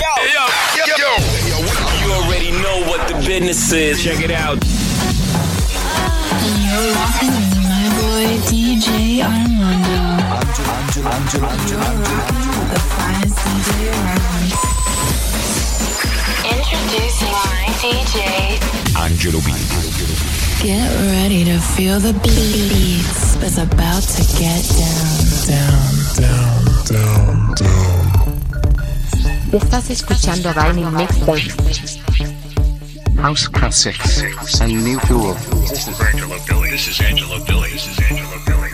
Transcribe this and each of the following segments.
yo, yo, yo. You already know what the business is. Check it out. You're rocking with my boy DJ Armando. Angelo, Angelo, Angelo, Angelo. The finest DJ around. Introducing my DJ. Angelo B. Get ready to feel the beats. It's about to get down, down, Down, down, down. Estás escuchando Vinyl Mixtape. House classics and new cool. This is Angelo Billy. This is Angelo Billy. This is Angelo Billy.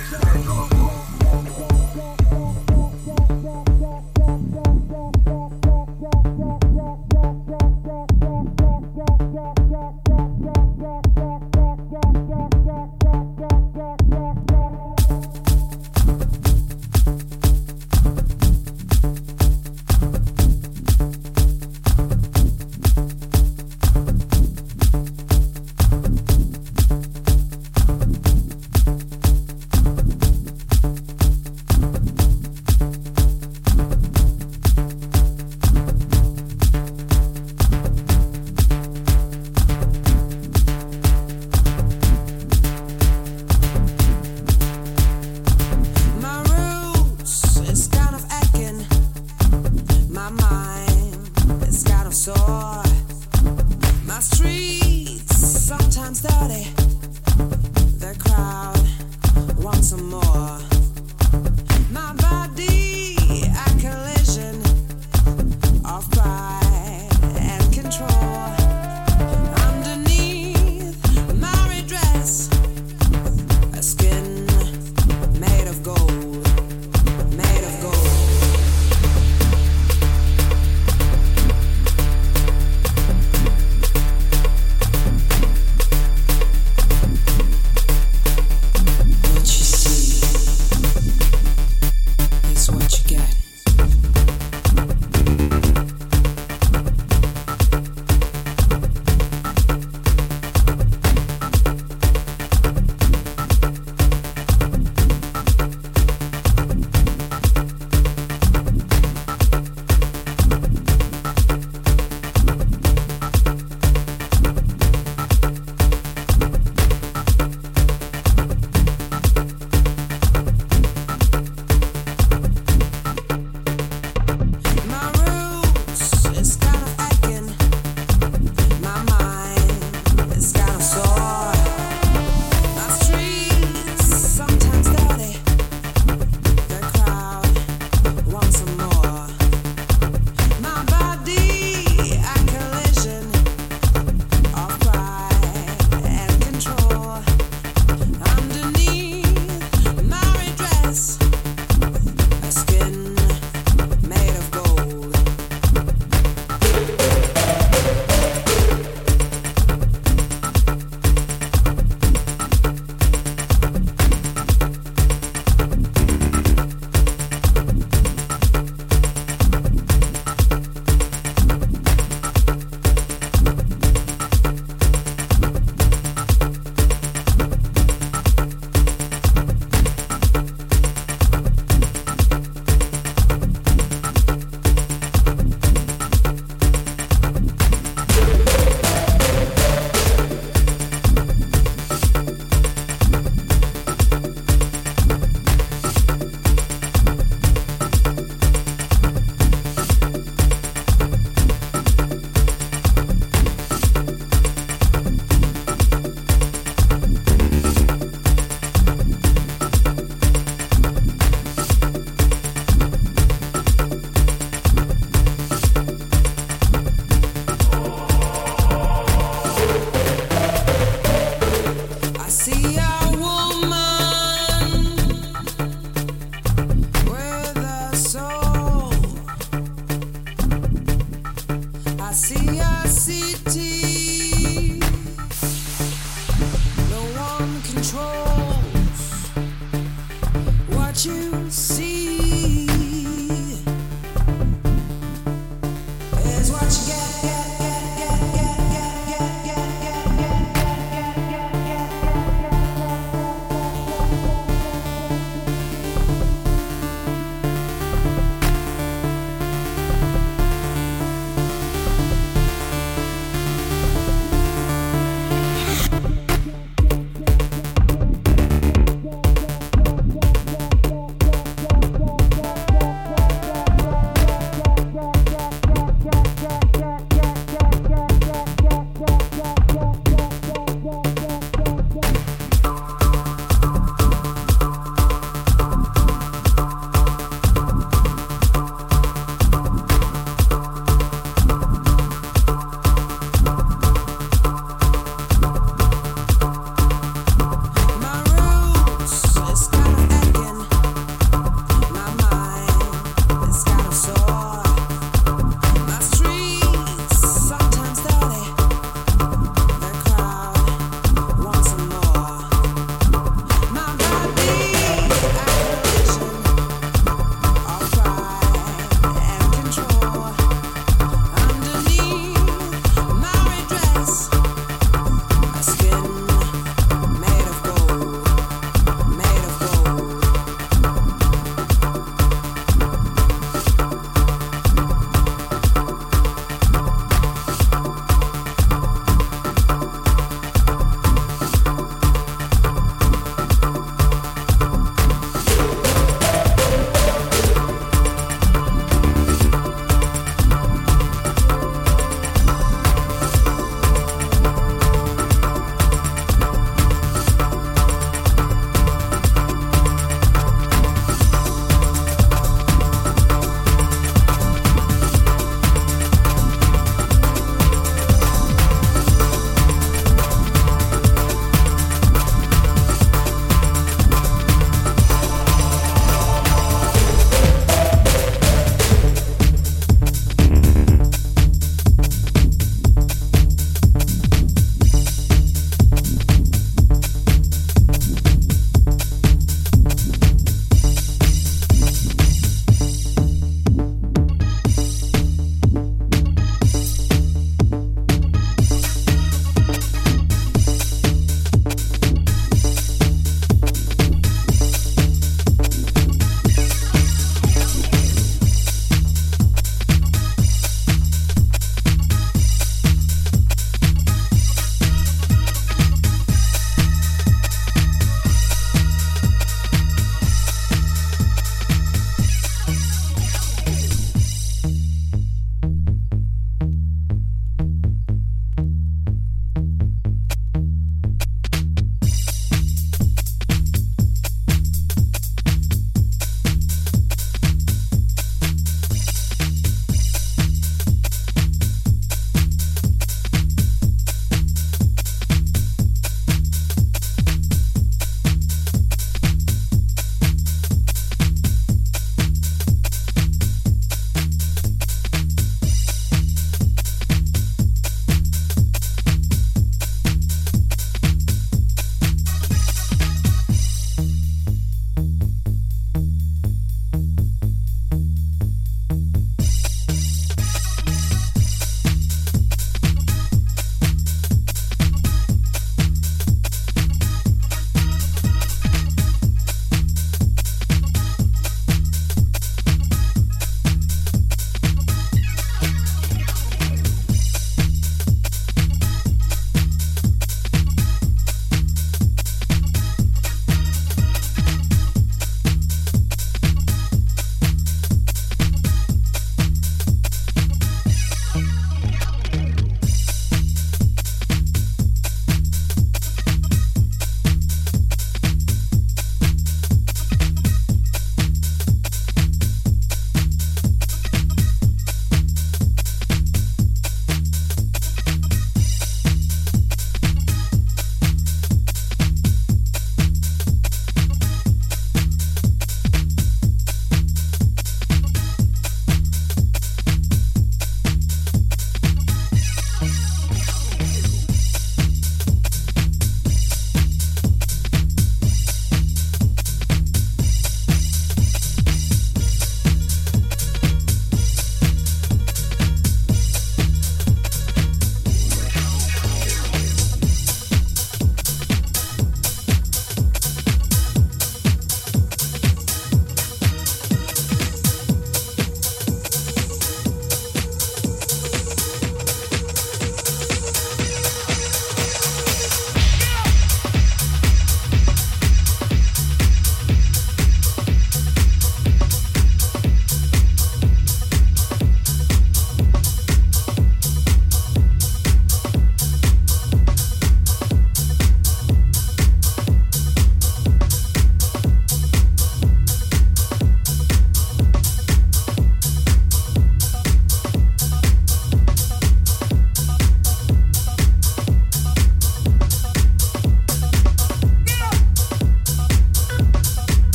I see a city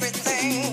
everything.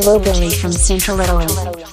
globally from Central Italy.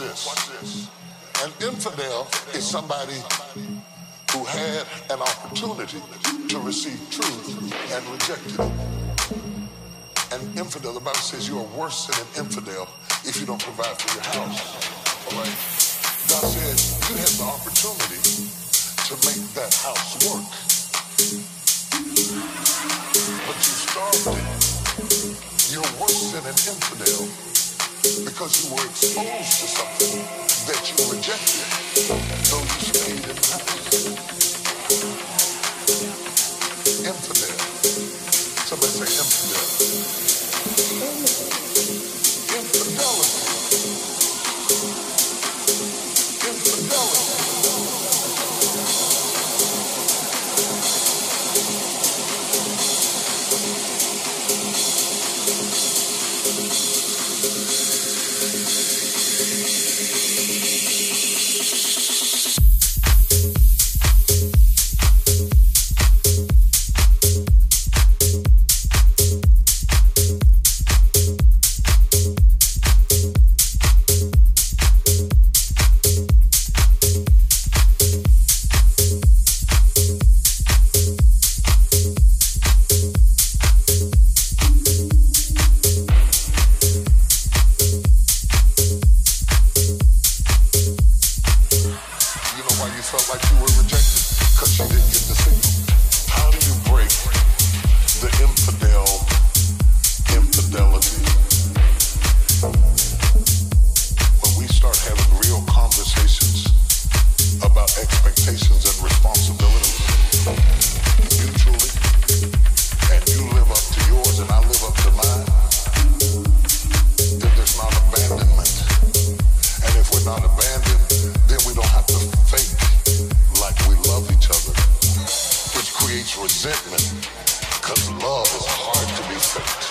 Watch this. An infidel is somebody who had an opportunity to receive truth and rejected it. An infidel, the Bible says you are worse than an infidel if you don't provide for your house. All right? God said you had the opportunity to make that house work, but you starved it. You're worse than an infidel because you were exposed to something that you rejected, though you stayed in back. Infidel. Somebody say infidel. resentment because love is hard to be fake.